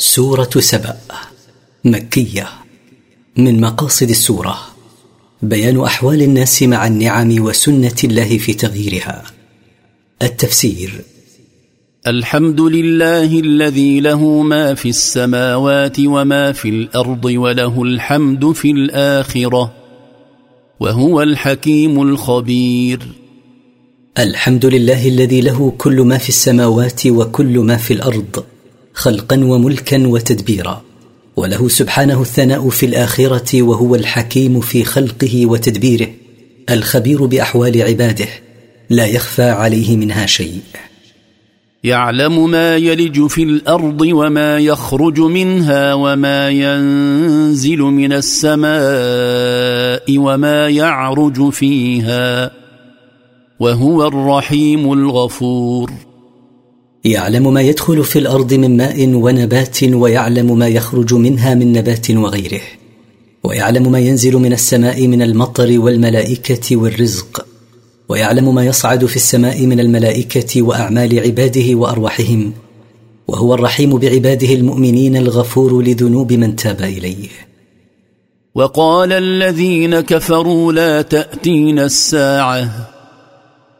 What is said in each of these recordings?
سورة سبأ مكية من مقاصد السورة. بيان أحوال الناس مع النعم وسنة الله في تغييرها. التفسير. الحمد لله الذي له ما في السماوات وما في الأرض وله الحمد في الآخرة وهو الحكيم الخبير. الحمد لله الذي له كل ما في السماوات وكل ما في الأرض. خلقا وملكا وتدبيرا وله سبحانه الثناء في الآخرة وهو الحكيم في خلقه وتدبيره الخبير بأحوال عباده لا يخفى عليه منها شيء. يعلم ما يلج في الأرض وما يخرج منها وما ينزل من السماء وما يعرج فيها وهو الرحيم الغفور. يعلم ما يدخل في الأرض من ماء ونبات ويعلم ما يخرج منها من نبات وغيره. ويعلم ما ينزل من السماء من المطر والملائكة والرزق. ويعلم ما يصعد في السماء من الملائكة وأعمال عباده وأرواحهم. وهو الرحيم بعباده المؤمنين الغفور لذنوب من تاب إليه. وقال الذين كفروا لا تاتين الساعة.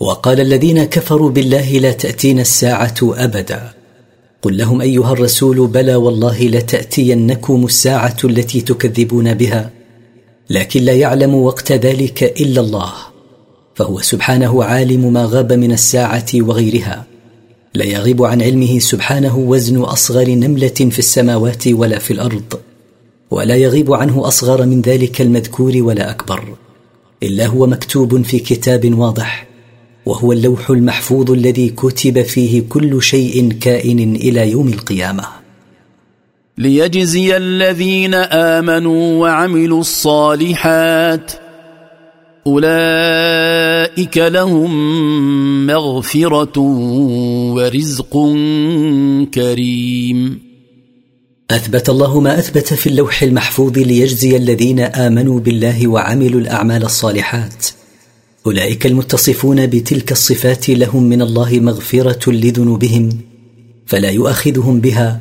وقال الذين كفروا بالله لا تأتينا الساعة أبدا. قل لهم أيها الرسول بلى والله لتأتينكم الساعة التي تكذبون بها لكن لا يعلم وقت ذلك إلا الله. فهو سبحانه عالم ما غاب من الساعة وغيرها. لا يغيب عن علمه سبحانه وزن أصغر نملة في السماوات ولا في الأرض ولا يغيب عنه أصغر من ذلك المذكور ولا أكبر إلا هو مكتوب في كتاب واضح. وهو اللوح المحفوظ الذي كتب فيه كل شيء كائن إلى يوم القيامة. ليجزي الذين آمنوا وعملوا الصالحات أولئك لهم مغفرة ورزق كريم. أثبت الله ما أثبت في اللوح المحفوظ ليجزي الذين آمنوا بالله وعملوا الأعمال الصالحات. أولئك المتصفون بتلك الصفات لهم من الله مغفرة لذنوبهم فلا يؤاخذهم بها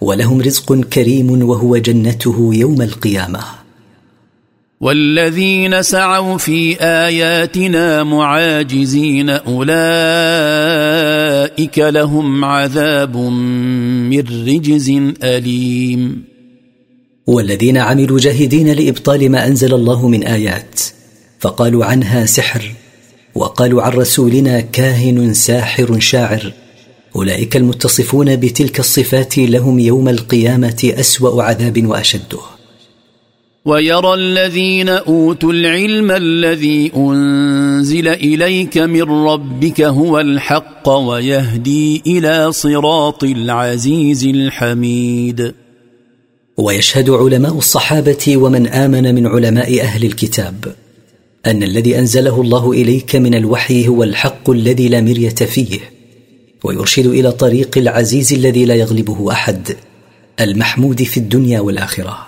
ولهم رزق كريم وهو جنته يوم القيامة. والذين سعوا في آياتنا معاجزين أولئك لهم عذاب من رجز أليم. والذين عملوا جاهدين لإبطال ما أنزل الله من آيات فقالوا عنها سحر وقالوا عن رسولنا كاهن ساحر شاعر. أولئك المتصفون بتلك الصفات لهم يوم القيامة أسوأ عذاب وأشده. ويرى الذين أوتوا العلم الذي أنزل إليك من ربك هو الحق ويهدي إلى صراط العزيز الحميد. ويشهد علماء الصحابة ومن آمن من علماء أهل الكتاب. أن الذي أنزله الله إليك من الوحي هو الحق الذي لا مرية فيه ويرشد إلى طريق العزيز الذي لا يغلبه أحد المحمود في الدنيا والآخرة.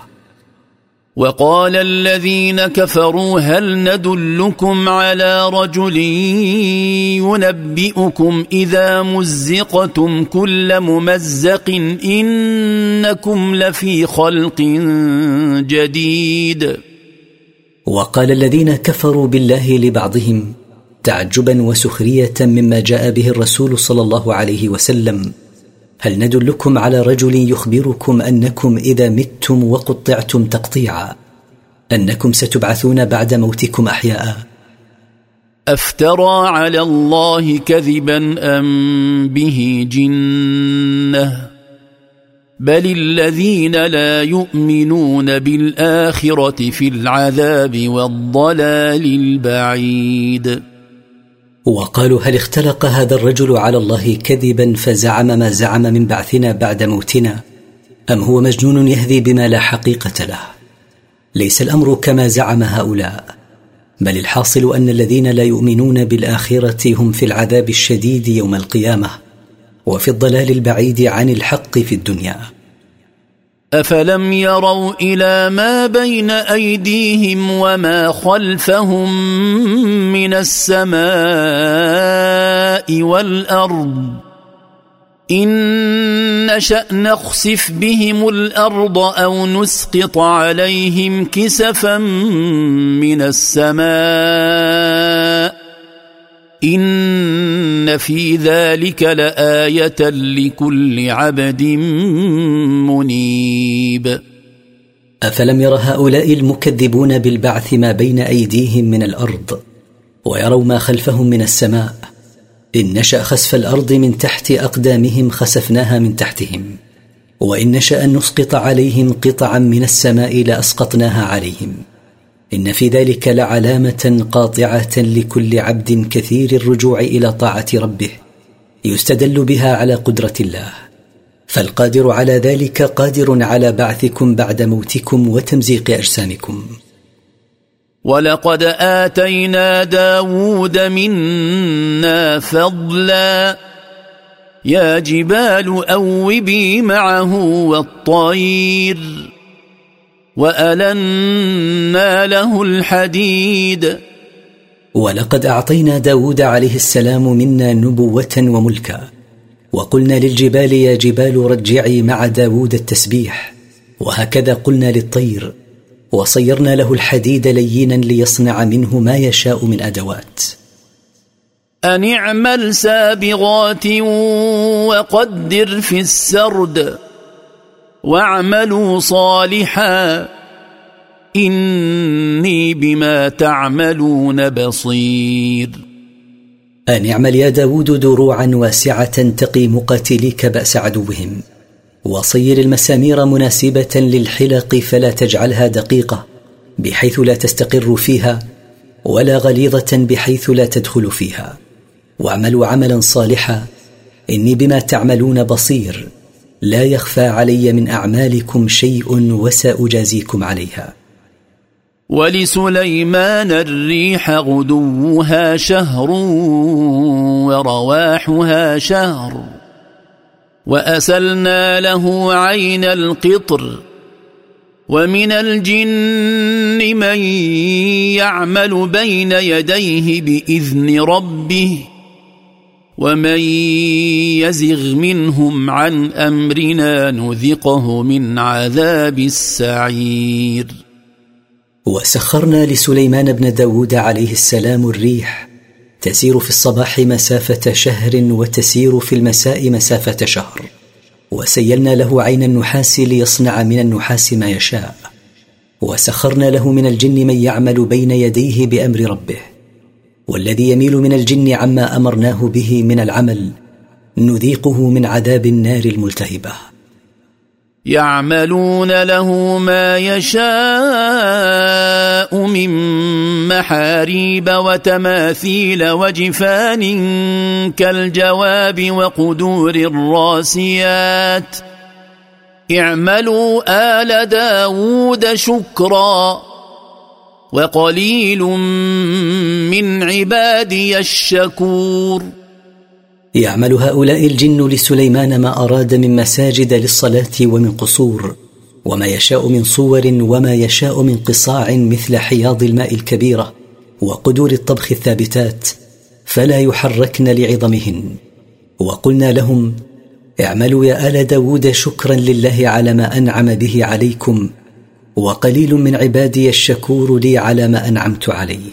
وقال الذين كفروا هل ندلكم على رجل ينبئكم إذا مزقتم كل ممزق إنكم لفي خلق جديد؟ وقال الذين كفروا بالله لبعضهم تعجبا وسخرية مما جاء به الرسول صلى الله عليه وسلم. هل ندلكم على رجل يخبركم أنكم إذا متم وقطعتم تقطيعا؟ أنكم ستبعثون بعد موتكم احياء. أفترى على الله كذبا أم به جنة؟ بل الذين لا يؤمنون بالاخره في العذاب والضلال البعيد. وقالوا هل اختلق هذا الرجل على الله كذبا فزعم ما زعم من بعثنا بعد موتنا؟ أم هو مجنون يهذي بما لا حقيقة له؟ ليس الأمر كما زعم هؤلاء بل الحاصل أن الذين لا يؤمنون بالآخرة هم في العذاب الشديد يوم القيامة. وفي الضلال البعيد عن الحق في الدنيا. أفلم يروا إلى ما بين أيديهم وما خلفهم من السماء والأرض. إن نشأ نخسف بهم الأرض أو نسقط عليهم كسفا من السماء. في ذلك لايه لكل عبد منيب. افلم ير هؤلاء المكذبون بالبعث ما بين ايديهم من الأرض ويروا ما خلفهم من السماء ان نشا خسف الأرض من تحت اقدامهم خسفناها من تحتهم وان نشا نسقط عليهم قطعا من السماء لاسقطناها عليهم إن في ذلك لعلامة قاطعة لكل عبد كثير الرجوع إلى طاعة ربه يستدل بها على قدرة الله. فالقادر على ذلك قادر على بعثكم بعد موتكم وتمزيق أجسامكم. ولقد آتينا داود منا فضلا. يا جبال أوبي معه والطير. وألنا له الحديد. ولقد أعطينا داود عليه السلام منا نبوة وملكا وقلنا للجبال يا جبال رجعي مع داود التسبيح. وهكذا قلنا للطير وصيرنا له الحديد لينا ليصنع منه ما يشاء من أدوات. ان اعمل سابغات وقدر في السرد. واعملوا صالحا. إني بما تعملون بصير. أن اعمل يا داود دروعا واسعة تقي مقاتليك بأس عدوهم وصير المسامير مناسبة للحلق فلا تجعلها دقيقة بحيث لا تستقر فيها ولا غليظة بحيث لا تدخل فيها. واعملوا عملا صالحا إني بما تعملون بصير. لا يخفى علي من أعمالكم شيء وسأجازيكم عليها. ولسليمان الريح غدوها شهر ورواحها شهر وأسلنا له عين القطر ومن الجن من يعمل بين يديه بإذن ربه ومن يزغ منهم عن أمرنا نذقه من عذاب السعير. وسخرنا لسليمان بن داود عليه السلام الريح. تسير في الصباح مسافة شهر وتسير في المساء مسافة شهر. وسيلنا له عين النحاس ليصنع من النحاس ما يشاء. وسخرنا له من الجن من يعمل بين يديه بأمر ربه. والذي يميل من الجن عما أمرناه به من العمل نذيقه من عذاب النار الملتهبة. يعملون له ما يشاء من محاريب وتماثيل وجفان كالجواب وقدور الراسيات. اعملوا آل داود شكرا. وقليل من عبادي الشكور. يعمل هؤلاء الجن لسليمان ما أراد من مساجد للصلاة ومن قصور وما يشاء من صور وما يشاء من قصاع مثل حياض الماء الكبيرة وقدور الطبخ الثابتات فلا يحركن لعظمهن. وقلنا لهم اعملوا يا آل داود شكرا لله على ما أنعم به عليكم وقليل من عبادي الشكور لي على ما أنعمت عليه.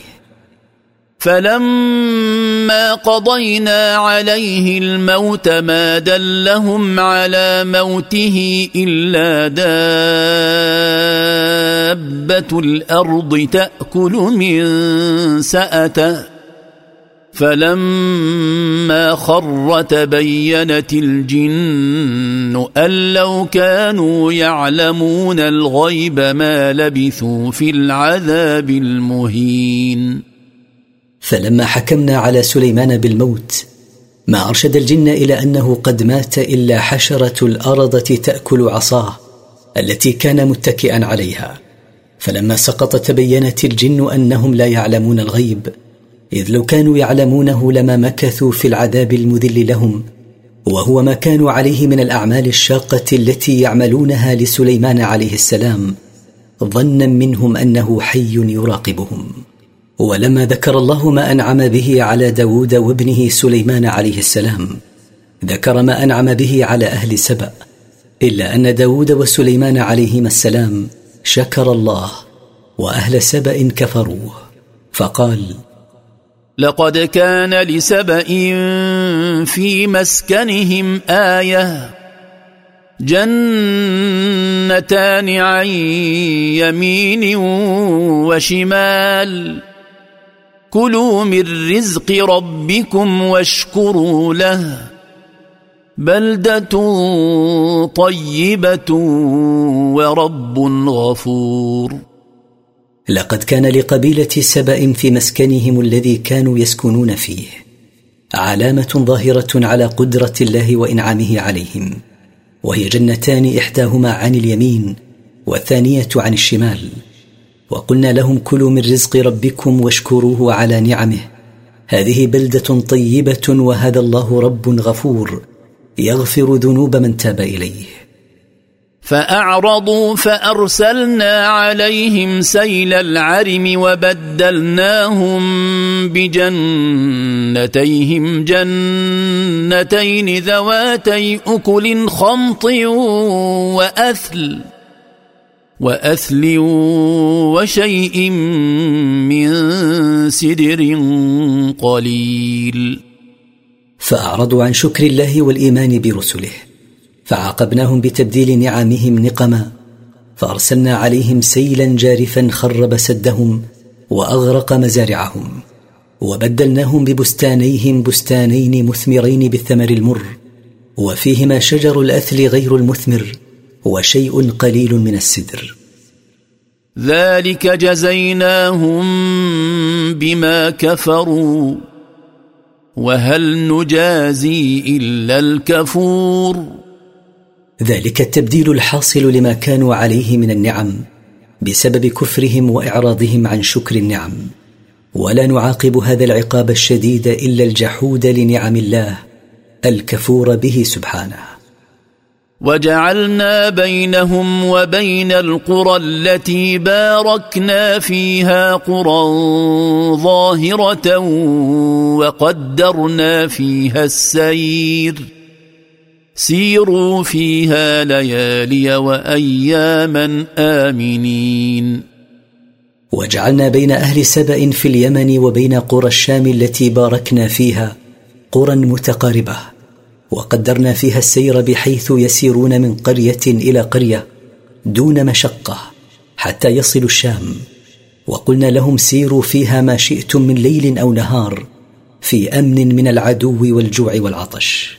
فلما قضينا عليه الموت ما دلهم على موته إلا دابة الأرض تأكل من سأته. فلما خر تبينت الجن أن لو كانوا يعلمون الغيب ما لبثوا في العذاب المهين. فلما حكمنا على سليمان بالموت ما أرشد الجن إلى أنه قد مات إلا حشرة الارضه تأكل عصاه التي كان متكئا عليها. فلما سقط تبينت الجن أنهم لا يعلمون الغيب. إذ لو كانوا يعلمونه لما مكثوا في العذاب المذل لهم وهو ما كانوا عليه من الأعمال الشاقة التي يعملونها لسليمان عليه السلام ظنا منهم أنه حي يراقبهم. ولما ذكر الله ما أنعم به على داود وابنه سليمان عليه السلام ذكر ما أنعم به على أهل سبأ إلا أن داود وسليمان عليهما السلام شكر الله وأهل سبأ كفروه. فقال لقد كان لسبأ في مسكنهم آية. جنتان عن يمين وشمال. كلوا من رزق ربكم واشكروا له. بلدة طيبة ورب غفور. لقد كان لقبيلة سبأ في مسكنهم الذي كانوا يسكنون فيه علامة ظاهرة على قدرة الله وإنعامه عليهم وهي جنتان إحداهما عن اليمين والثانية عن الشمال وقلنا لهم كلوا من رزق ربكم واشكروه على نعمه هذه بلدة طيبة وهذا الله رب غفور يغفر ذنوب من تاب إليه. فأعرضوا فأرسلنا عليهم سيل العرم وبدلناهم بجنتيهم جنتين ذواتي أكل خمط وأثل وأثل وشيء من سدر قليل. فأعرضوا عن شكر الله والإيمان برسله. فعاقبناهم بتبديل نعمهم نقما فأرسلنا عليهم سيلا جارفا خرب سدهم وأغرق مزارعهم وبدلناهم ببستانيهم بستانين مثمرين بالثمر المر وفيهما شجر الأثل غير المثمر وشيء قليل من السدر. ذلك جزيناهم بما كفروا وهل نجازي إلا الكفور؟ ذلك التبديل الحاصل لما كانوا عليه من النعم بسبب كفرهم وإعراضهم عن شكر النعم. ولا نعاقب هذا العقاب الشديد إلا الجحود لنعم الله الكفور به سبحانه. وجعلنا بينهم وبين القرى التي باركنا فيها قرى ظاهرة وقدرنا فيها السير. سيروا فيها ليالي وأياما آمنين. وجعلنا بين أهل سبأ في اليمن وبين قرى الشام التي باركنا فيها قرى متقاربة وقدرنا فيها السير بحيث يسيرون من قرية إلى قرية دون مشقة حتى يصلوا الشام. وقلنا لهم سيروا فيها ما شئتم من ليل أو نهار في أمن من العدو والجوع والعطش.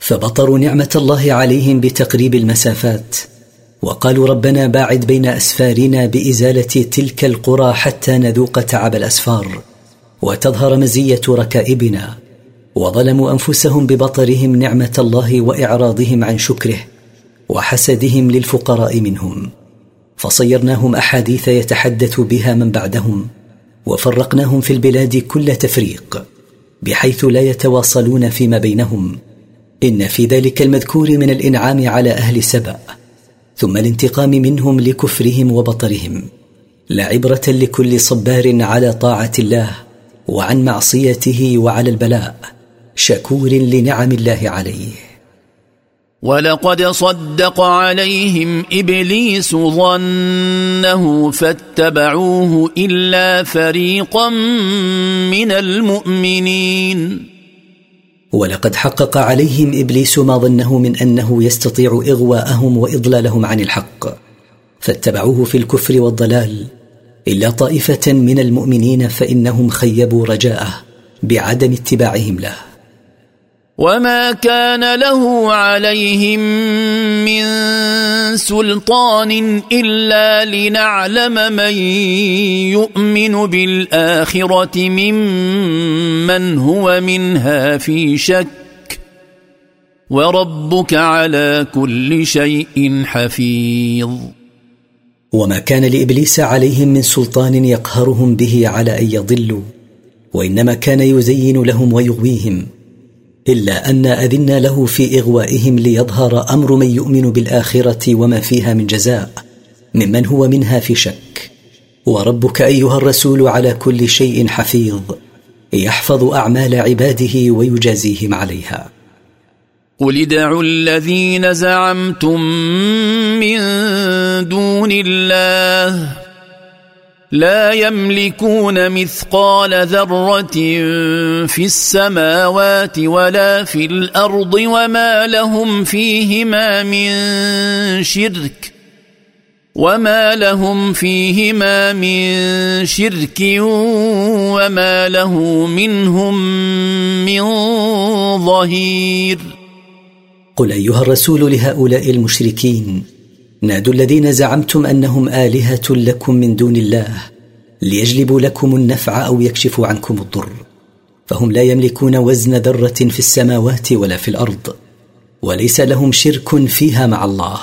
فبطروا نعمة الله عليهم بتقريب المسافات وقالوا ربنا باعد بين أسفارنا بإزالة تلك القرى حتى نذوق تعب الأسفار وتظهر مزية ركائبنا وظلموا أنفسهم ببطرهم نعمة الله وإعراضهم عن شكره وحسدهم للفقراء منهم فصيرناهم أحاديث يتحدث بها من بعدهم وفرقناهم في البلاد كل تفريق بحيث لا يتواصلون فيما بينهم إن في ذلك المذكور من الإنعام على أهل سبأ ثم الانتقام منهم لكفرهم وبطرهم لعبره لكل صبار على طاعة الله وعن معصيته وعلى البلاء شكور لنعم الله عليه. ولقد صدق عليهم إبليس ظنه فاتبعوه إلا فريقا من المؤمنين. ولقد حقق عليهم إبليس ما ظنه من أنه يستطيع إغواءهم وإضلالهم عن الحق فاتبعوه في الكفر والضلال. إلا طائفة من المؤمنين فإنهم خيبوا رجاءه بعدم اتباعهم له. وما كان له عليهم من سلطان الا لنعلم من يؤمن بالاخره ممن هو منها في شك وربك على كل شيء حفيظ. وما كان لابليس عليهم من سلطان يقهرهم به على ان يضلوا وانما كان يزين لهم ويغويهم إلا أن اذنا له في إغوائهم ليظهر أمر من يؤمن بالآخرة وما فيها من جزاء ممن هو منها في شك. وربك أيها الرسول على كل شيء حفيظ يحفظ أعمال عباده ويجازيهم عليها. قل ادعوا الذين زعمتم من دون الله لا يملكون مثقال ذرة في السماوات ولا في الأرض وما لهم فيهما من شرك وما لهم فيهما من شرك وما له منهم من ظهير. قل أيها الرسول لهؤلاء المشركين نادوا الذين زعمتم أنهم آلهة لكم من دون الله ليجلبوا لكم النفع أو يكشفوا عنكم الضر فهم لا يملكون وزن ذرة في السماوات ولا في الأرض وليس لهم شرك فيها مع الله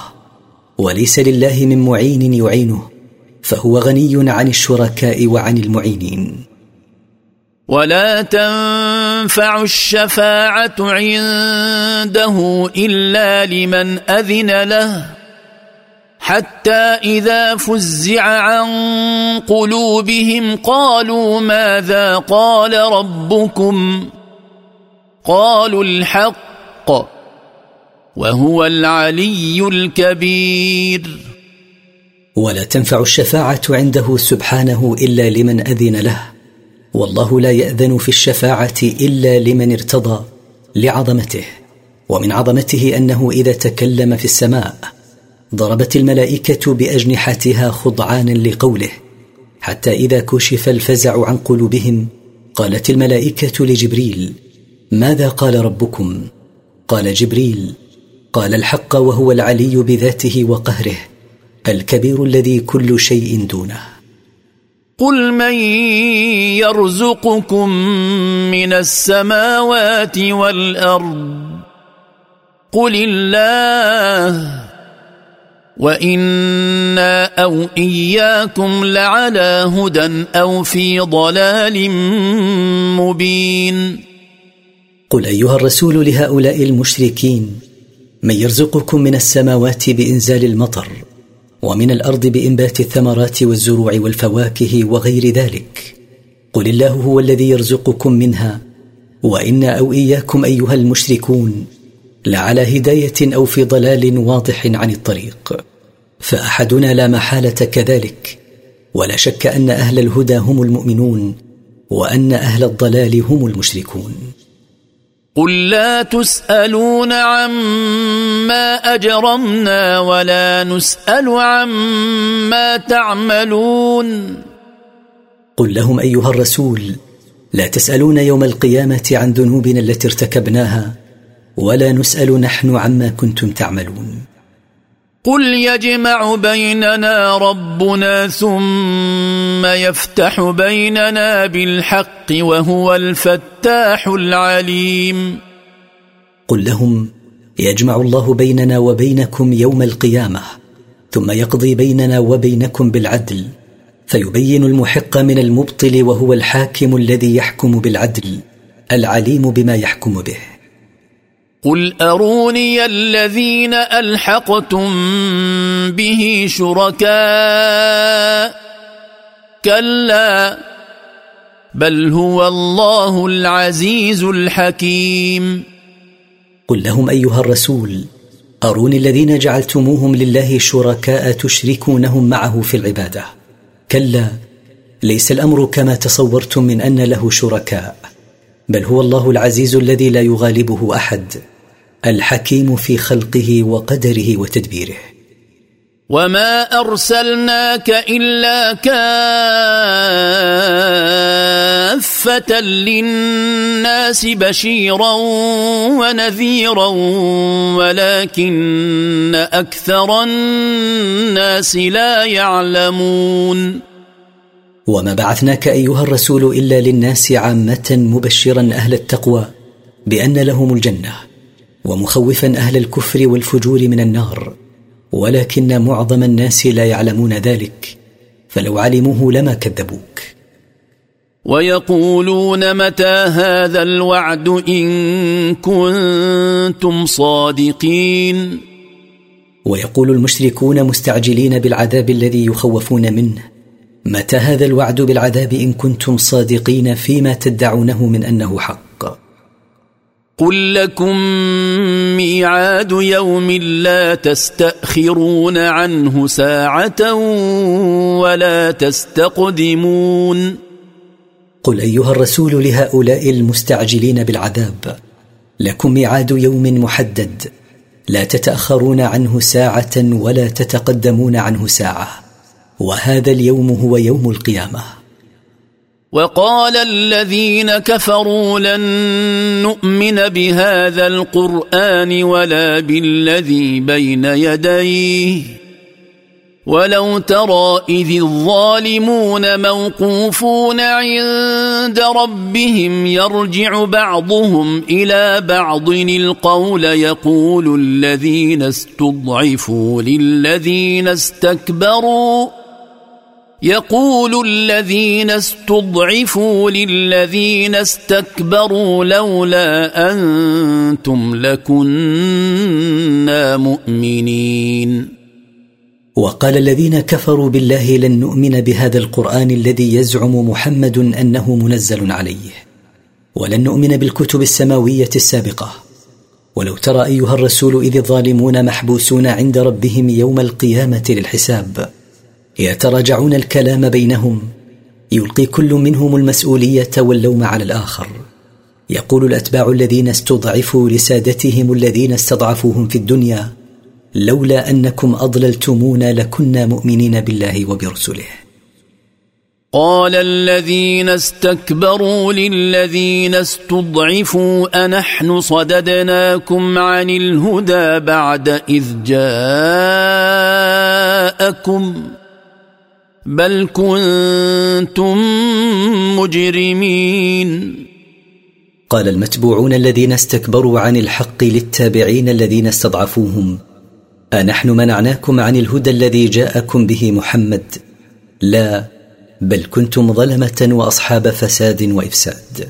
وليس لله من معين يعينه فهو غني عن الشركاء وعن المعينين. ولا تنفع الشفاعة عنده إلا لمن أذن له. حتى إذا فزع عن قلوبهم قالوا ماذا قال ربكم؟ قالوا الحق وهو العلي الكبير. ولا تنفع الشفاعة عنده سبحانه إلا لمن أذن له. والله لا يأذن في الشفاعة إلا لمن ارتضى لعظمته. ومن عظمته أنه إذا تكلم في السماء ضربت الملائكة بأجنحتها خضعانا لقوله حتى إذا كشف الفزع عن قلوبهم قالت الملائكة لجبريل ماذا قال ربكم؟ قال جبريل قال الحق وهو العلي بذاته وقهره الكبير الذي كل شيء دونه. قل من يرزقكم من السماوات والارض؟ قل الله وأنا أو اياكم لعلى هدى أو في ضلال مبين قل ايها الرسول لهؤلاء المشركين من يرزقكم من السماوات بانزال المطر ومن الأرض بانبات الثمرات والزروع والفواكه وغير ذلك. قل الله هو الذي يرزقكم منها. وأنا أو اياكم ايها المشركون لعلى هداية أو في ضلال واضح عن الطريق. فأحدنا لا محالة كذلك ولا شك أن أهل الهدى هم المؤمنون وأن أهل الضلال هم المشركون. قل لا تسألون عما أجرمنا ولا نسأل عما تعملون. قل لهم أيها الرسول لا تسألون يوم القيامة عن ذنوبنا التي ارتكبناها ولا نسأل نحن عما كنتم تعملون. قل يجمع بيننا ربنا ثم يفتح بيننا بالحق وهو الفتاح العليم. قل لهم يجمع الله بيننا وبينكم يوم القيامة ثم يقضي بيننا وبينكم بالعدل فيبين المحق من المبطل وهو الحاكم الذي يحكم بالعدل العليم بما يحكم به. قل اروني الذين الحقتم به شركاء كلا بل هو الله العزيز الحكيم قل لهم ايها الرسول اروني الذين جعلتموهم لله شركاء تشركونهم معه في العباده. كلا ليس الامر كما تصورتم من ان له شركاء. بل هو الله العزيز الذي لا يغالبه أحد الحكيم في خلقه وقدره وتدبيره. وما ارسلناك الا كافه للناس بشيرا ونذيرا ولكن أكثر الناس لا يعلمون. وما بعثناك أيها الرسول إلا للناس عامة مبشرا أهل التقوى بأن لهم الجنة ومخوفا أهل الكفر والفجور من النار ولكن معظم الناس لا يعلمون ذلك فلو علموه لما كذبوك. ويقولون متى هذا الوعد إن كنتم صادقين؟ ويقول المشركون مستعجلين بالعذاب الذي يخوفون منه متى هذا الوعد بالعذاب إن كنتم صادقين فيما تدعونه من أنه حق؟ قل لكم ميعاد يوم لا تستأخرون عنه ساعة ولا تستقدمون. قل أيها الرسول لهؤلاء المستعجلين بالعذاب لكم ميعاد يوم محدد لا تتأخرون عنه ساعة ولا تتقدمون عنه ساعة. وهذا اليوم هو يوم القيامة. وقال الذين كفروا لن نؤمن بهذا القرآن ولا بالذي بين يديه. ولو ترى إذ الظالمون موقوفون عند ربهم يرجع بعضهم إلى بعض القول يقول الذين استضعفوا للذين استكبروا. يقول الذين استضعفوا للذين استكبروا لولا أنتم لكنا مؤمنين. وقال الذين كفروا بالله لن نؤمن بهذا القرآن الذي يزعم محمد أنه منزل عليه. ولن نؤمن بالكتب السماوية السابقة. ولو ترى أيها الرسول إذ الظالمون محبوسون عند ربهم يوم القيامة للحساب. يتراجعون الكلام بينهم. يلقي كل منهم المسؤولية واللوم على الآخر. يقول الأتباع الذين استضعفوا لسادتهم الذين استضعفوهم في الدنيا لولا أنكم أضللتمونا لكنا مؤمنين بالله وبرسله. قال الذين استكبروا للذين استضعفوا أنحن صددناكم عن الهدى بعد إذ جاءكم بل كنتم مجرمين. قال المتبوعون الذين استكبروا عن الحق للتابعين الذين استضعفوهم أنحن منعناكم عن الهدى الذي جاءكم به محمد؟ لا بل كنتم ظلمة وأصحاب فساد وإفساد.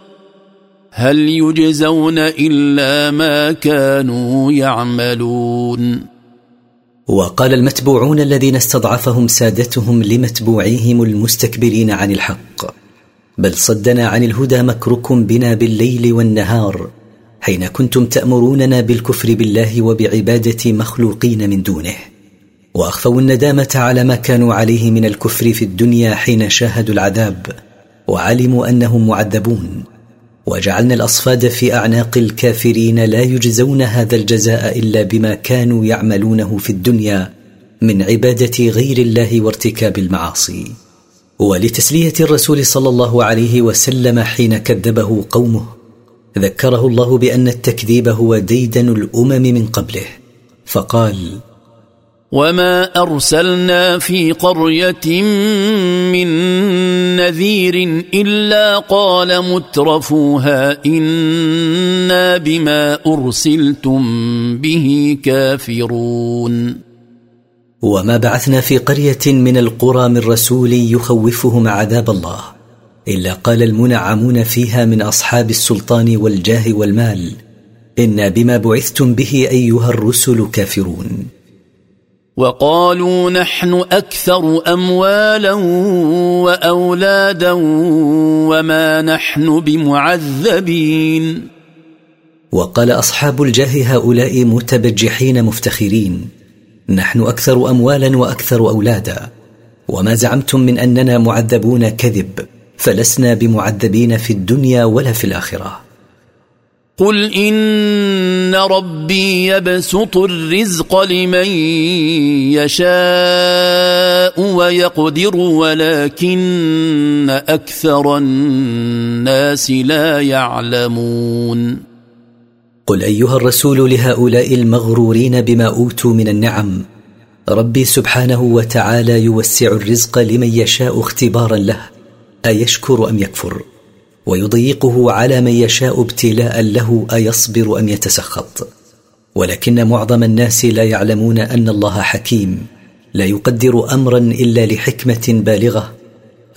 هل يجزون إلا ما كانوا يعملون؟ وقال المتبوعون الذين استضعفهم سادتهم لمتبوعيهم المستكبرين عن الحق بل صدنا عن الهدى مكركم بنا بالليل والنهار حين كنتم تأمروننا بالكفر بالله وبعبادة مخلوقين من دونه وأخفوا الندامة على ما كانوا عليه من الكفر في الدنيا حين شاهدوا العذاب وعلموا أنهم معذبون. وجعلنا الأصفاد في أعناق الكافرين لا يجزون هذا الجزاء إلا بما كانوا يعملونه في الدنيا من عبادة غير الله وارتكاب المعاصي. ولتسلية الرسول صلى الله عليه وسلم حين كذبه قومه ذكره الله بأن التكذيب هو ديدن الأمم من قبله. فقال وما ارسلنا في قريه من نذير الا قال مترفوها أنا بما ارسلتم به كافرون وما بعثنا في قريه من القرى من رسول يخوفهم عذاب الله الا قال المنعمون فيها من اصحاب السلطان والجاه والمال أنا بما بعثتم به ايها الرسل كافرون وقالوا نحن أكثر أموالا وأولادا وما نحن بمعذبين. وقال أصحاب الجاه هؤلاء متبجحين مفتخرين نحن أكثر أموالا وأكثر أولادا وما زعمتم من أننا معذبون كذب فلسنا بمعذبين في الدنيا ولا في الآخرة. قل ان ربي يبسط الرزق لمن يشاء ويقدر ولكن أكثر الناس لا يعلمون. قل ايها الرسول لهؤلاء المغرورين بما اوتوا من النعم ربي سبحانه وتعالى يوسع الرزق لمن يشاء اختبارا له ايشكر ام يكفر؟ ويضيقه على من يشاء ابتلاء له أيصبر أم يتسخط. ولكن معظم الناس لا يعلمون أن الله حكيم لا يقدر أمرا إلا لحكمة بالغة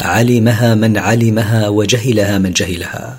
علمها من علمها وجهلها من جهلها.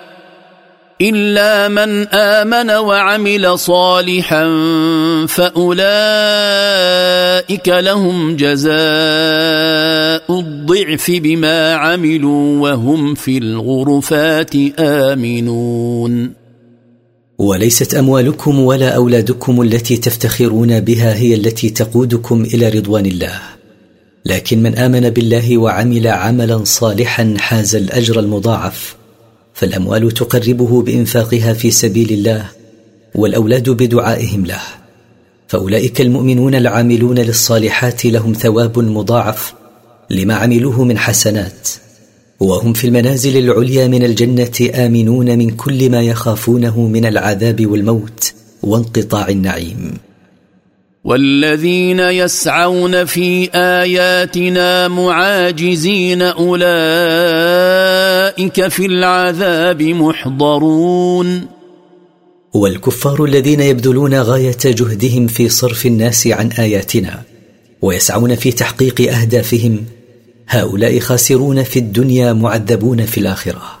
إلا من آمن وعمل صالحا فأولئك لهم جزاء الضعف بما عملوا وهم في الغرفات آمنون. وليست أموالكم ولا أولادكم التي تفتخرون بها هي التي تقودكم إلى رضوان الله. لكن من آمن بالله وعمل عملا صالحا حاز الأجر المضاعف. فالأموال تقربه بإنفاقها في سبيل الله والأولاد بدعائهم له. فأولئك المؤمنون العاملون للصالحات لهم ثواب مضاعف لما عملوه من حسنات. وهم في المنازل العليا من الجنة آمنون من كل ما يخافونه من العذاب والموت وانقطاع النعيم. والذين يسعون في آياتنا معاجزين أولئك في العذاب محضرون. والكفار الذين يبذلون غاية جهدهم في صرف الناس عن آياتنا ويسعون في تحقيق أهدافهم. هؤلاء خاسرون في الدنيا معذبون في الآخرة.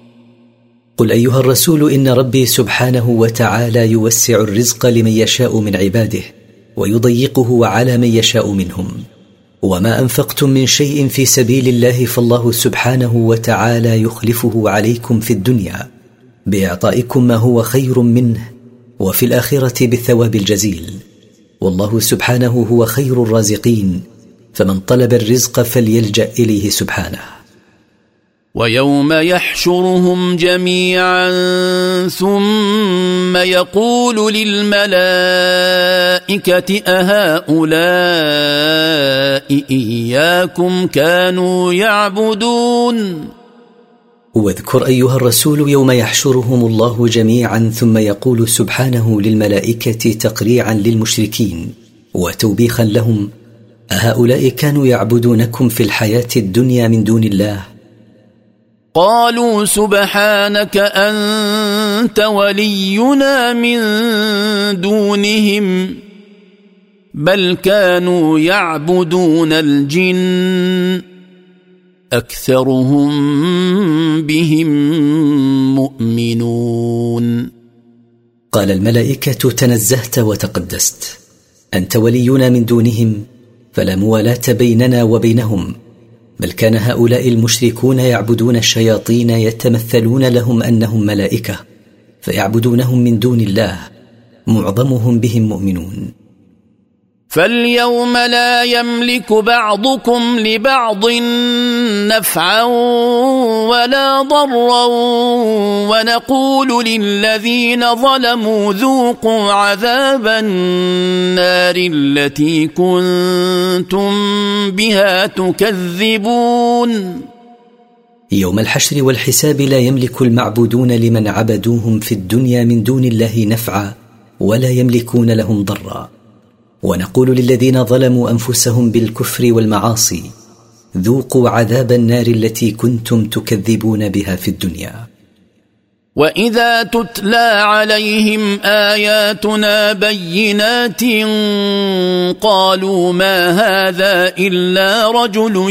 قل أيها الرسول إن ربي سبحانه وتعالى يوسع الرزق لمن يشاء من عباده ويضيقه على من يشاء منهم. وما أنفقتم من شيء في سبيل الله فالله سبحانه وتعالى يخلفه عليكم في الدنيا بإعطائكم ما هو خير منه وفي الآخرة بالثواب الجزيل. والله سبحانه هو خير الرازقين فمن طلب الرزق فليلجأ إليه سبحانه. ويوم يحشرهم جميعا ثم يقول للملائكة أهؤلاء إياكم كانوا يعبدون؟ واذكر أيها الرسول يوم يحشرهم الله جميعا ثم يقول سبحانه للملائكة تقريعا للمشركين وتوبيخا لهم أهؤلاء كانوا يعبدونكم في الحياة الدنيا من دون الله؟ قالوا سبحانك أنت ولينا من دونهم بل كانوا يعبدون الجن أكثرهم بهم مؤمنون. قال الملائكة تنزهت وتقدست. أنت ولينا من دونهم فلا موالاة بيننا وبينهم. بل كان هؤلاء المشركون يعبدون الشياطين يتمثلون لهم أنهم ملائكة فيعبدونهم من دون الله معظمهم بهم مؤمنون. فاليوم لا يملك بعضكم لبعض نفعا ولا ضرا ونقول للذين ظلموا ذوقوا عذاب النار التي كنتم بها تكذبون. يوم الحشر والحساب لا يملك المعبودون لمن عبدوهم في الدنيا من دون الله نفعا ولا يملكون لهم ضرا. ونقول للذين ظلموا أنفسهم بالكفر والمعاصي ذوقوا عذاب النار التي كنتم تكذبون بها في الدنيا. وإذا تتلى عليهم آياتنا بينات قالوا ما هذا إلا رجل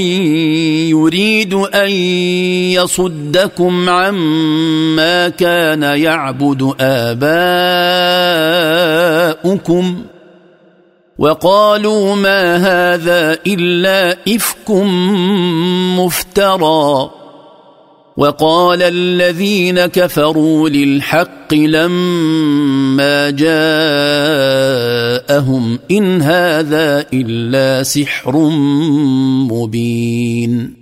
يريد أن يصدكم عما كان يعبد آباؤكم. وقالوا ما هذا إلا إفك مفترى. وقال الذين كفروا للحق لما جاءهم إن هذا إلا سحر مبين.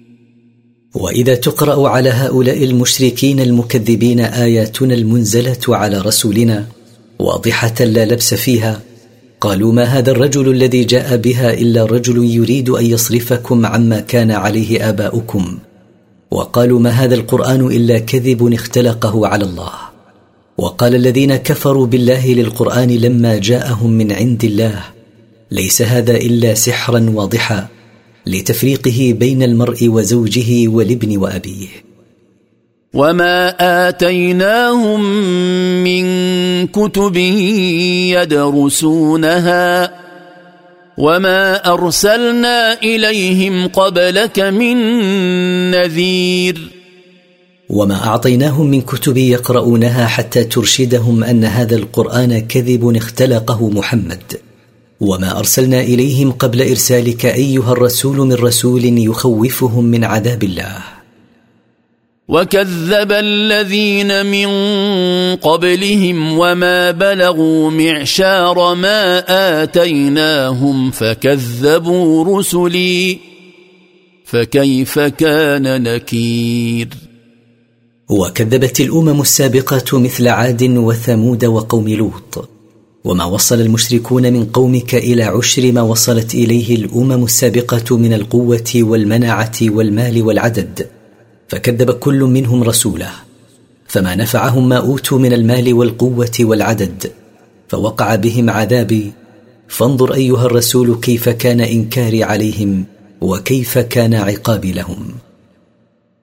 وإذا تقرأ على هؤلاء المشركين المكذبين آياتنا المنزلة على رسولنا واضحة لا لبس فيها قالوا ما هذا الرجل الذي جاء بها إلا رجل يريد أن يصرفكم عما كان عليه اباؤكم وقالوا ما هذا القرآن إلا كذب اختلقه على الله وقال الذين كفروا بالله للقرآن لما جاءهم من عند الله ليس هذا إلا سحرا واضحا لتفريقه بين المرء وزوجه والابن وأبيه وما اتيناهم من كتب يدرسونها وما ارسلنا اليهم قبلك من نذير وما اعطيناهم من كتب يقرؤونها حتى ترشدهم ان هذا القران كذب اختلقه محمد. وما ارسلنا اليهم قبل ارسالك ايها الرسول من رسول يخوفهم من عذاب الله. وكذب الذين من قبلهم وما بلغوا معشار ما اتيناهم فكذبوا رسلي فكيف كان نكير وكذبت الامم السابقه مثل عاد وثمود وقوم لوط وما وصل المشركون من قومك إلى عشر ما وصلت اليه الامم السابقه من القوه والمنعه والمال والعدد فكذب كل منهم رسوله. فما نفعهم ما أوتوا من المال والقوة والعدد فوقع بهم عذابي. فانظر أيها الرسول كيف كان إنكاري عليهم وكيف كان عقابي لهم.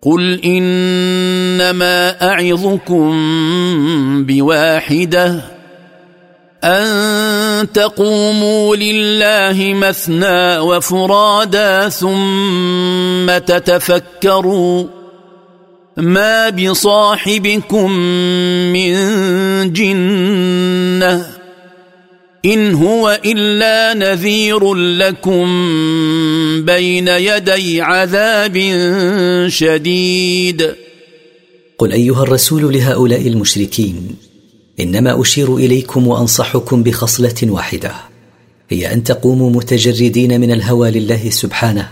قل إنما أعظكم بواحدة أن تقوموا لله مثنى وفرادا ثم تتفكروا. ما بصاحبكم من جنه ان هو الا نذير لكم بين يدي عذاب شديد قل ايها الرسول لهؤلاء المشركين انما اشير اليكم وانصحكم بخصله واحدة هي ان تقوموا متجردين من الهوى لله سبحانه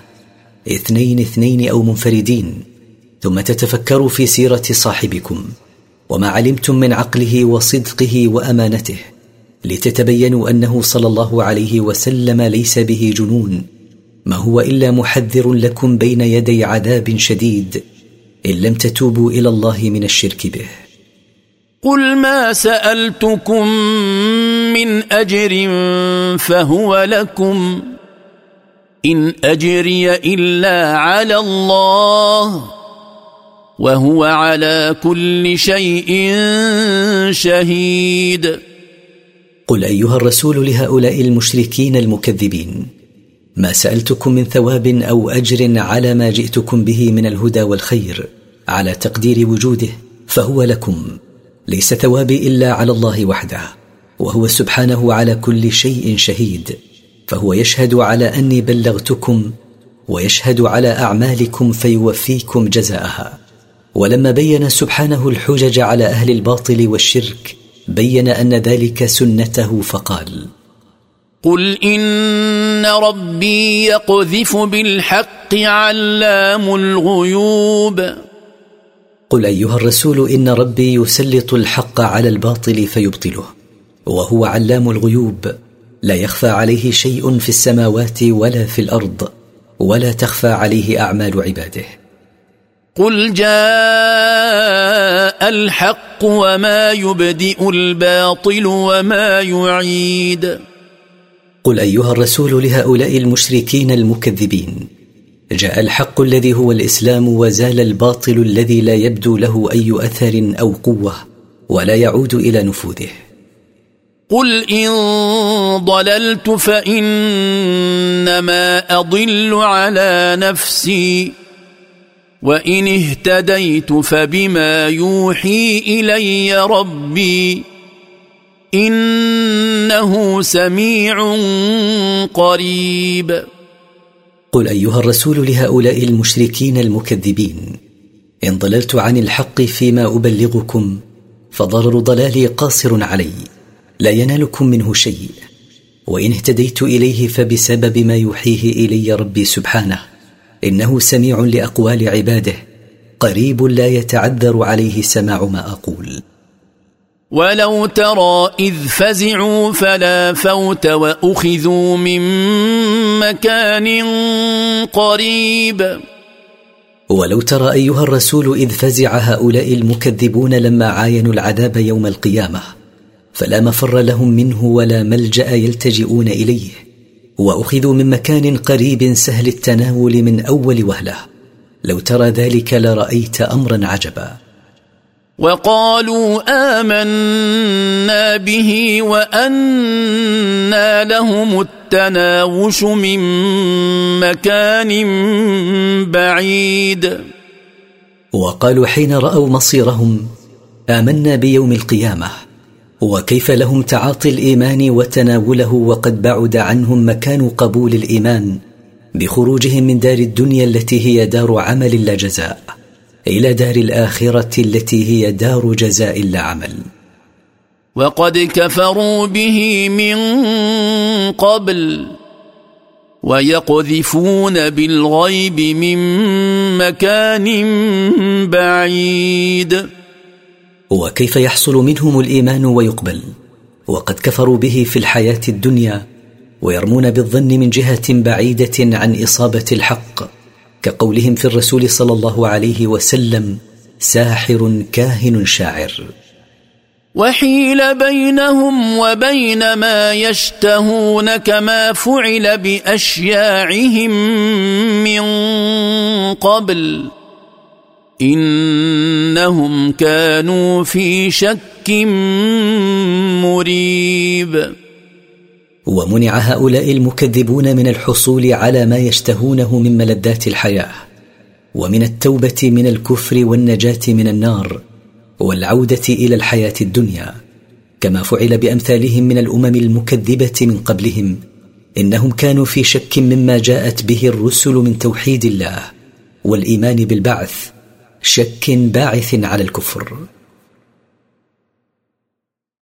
اثنين اثنين أو منفردين. ثم تتفكروا في سيرة صاحبكم وما علمتم من عقله وصدقه وأمانته لتتبينوا أنه صلى الله عليه وسلم ليس به جنون ما هو إلا محذر لكم بين يدي عذاب شديد إن لم تتوبوا إلى الله من الشرك به. قل ما سألتكم من أجر فهو لكم إن أجري إلا على الله. وهو على كل شيء شهيد. قل أيها الرسول لهؤلاء المشركين المكذبين ما سألتكم من ثواب أو أجر على ما جئتكم به من الهدى والخير على تقدير وجوده فهو لكم ليس ثوابي إلا على الله وحده وهو سبحانه على كل شيء شهيد فهو يشهد على أني بلغتكم ويشهد على أعمالكم فيوفيكم جزاءها. ولما بين سبحانه الحجج على أهل الباطل والشرك بين أن ذلك سنته فقال قل إن ربي يقذف بالحق علام الغيوب. قل أيها الرسول إن ربي يسلط الحق على الباطل فيبطله وهو علام الغيوب. لا يخفى عليه شيء في السماوات ولا في الأرض ولا تخفى عليه أعمال عباده. قل جاء الحق وما يبدئ الباطل وما يعيد. قل أيها الرسول لهؤلاء المشركين المكذبين جاء الحق الذي هو الإسلام وزال الباطل الذي لا يبدو له أي أثر أو قوة ولا يعود إلى نفوذه. قل إن ضللت فإنما أضل على نفسي. وان اهتديت فبما يوحي الي ربي انه سميع قريب قل ايها الرسول لهؤلاء المشركين المكذبين ان ضللت عن الحق فيما ابلغكم فضرر ضلالي قاصر علي لا ينالكم منه شيء وان اهتديت اليه فبسبب ما يوحيه الي ربي سبحانه إنه سميع لأقوال عباده قريب لا يتعذر عليه سماع ما أقول. ولو ترى اذ فزعوا فلا فوت واخذوا من مكان قريب. ولو ترى ايها الرسول اذ فزع هؤلاء المكذبون لما عاينوا العذاب يوم القيامه فلا مفر لهم منه ولا ملجا يلتجئون اليه. وأخذوا من مكان قريب سهل التناول من أول وهلة. لو ترى ذلك لرأيت أمرا عجبا. وقالوا آمنا به وانى لهم التناوش من مكان بعيد. وقالوا حين رأوا مصيرهم آمنا بيوم القيامة. وكيف لهم تعاطي الإيمان وتناوله وقد بعد عنهم مكان قبول الإيمان بخروجهم من دار الدنيا التي هي دار عمل لا جزاء إلى دار الآخرة التي هي دار جزاء لا عمل. وقد كفروا به من قبل ويقذفون بالغيب من مكان بعيد. وكيف يحصل منهم الإيمان ويقبل وقد كفروا به في الحياة الدنيا ويرمون بالظن من جهة بعيدة عن إصابة الحق كقولهم في الرسول صلى الله عليه وسلم ساحر كاهن شاعر وحيل بينهم وبين ما يشتهون كما فعل بأشياعهم من قبل. إنهم كانوا في شك مريب. ومنع هؤلاء المكذبون من الحصول على ما يشتهونه من ملذات الحياة ومن التوبة من الكفر والنجاة من النار والعودة إلى الحياة الدنيا كما فعل بأمثالهم من الأمم المكذبة من قبلهم إنهم كانوا في شك مما جاءت به الرسل من توحيد الله والإيمان بالبعث شك باعث على الكفر.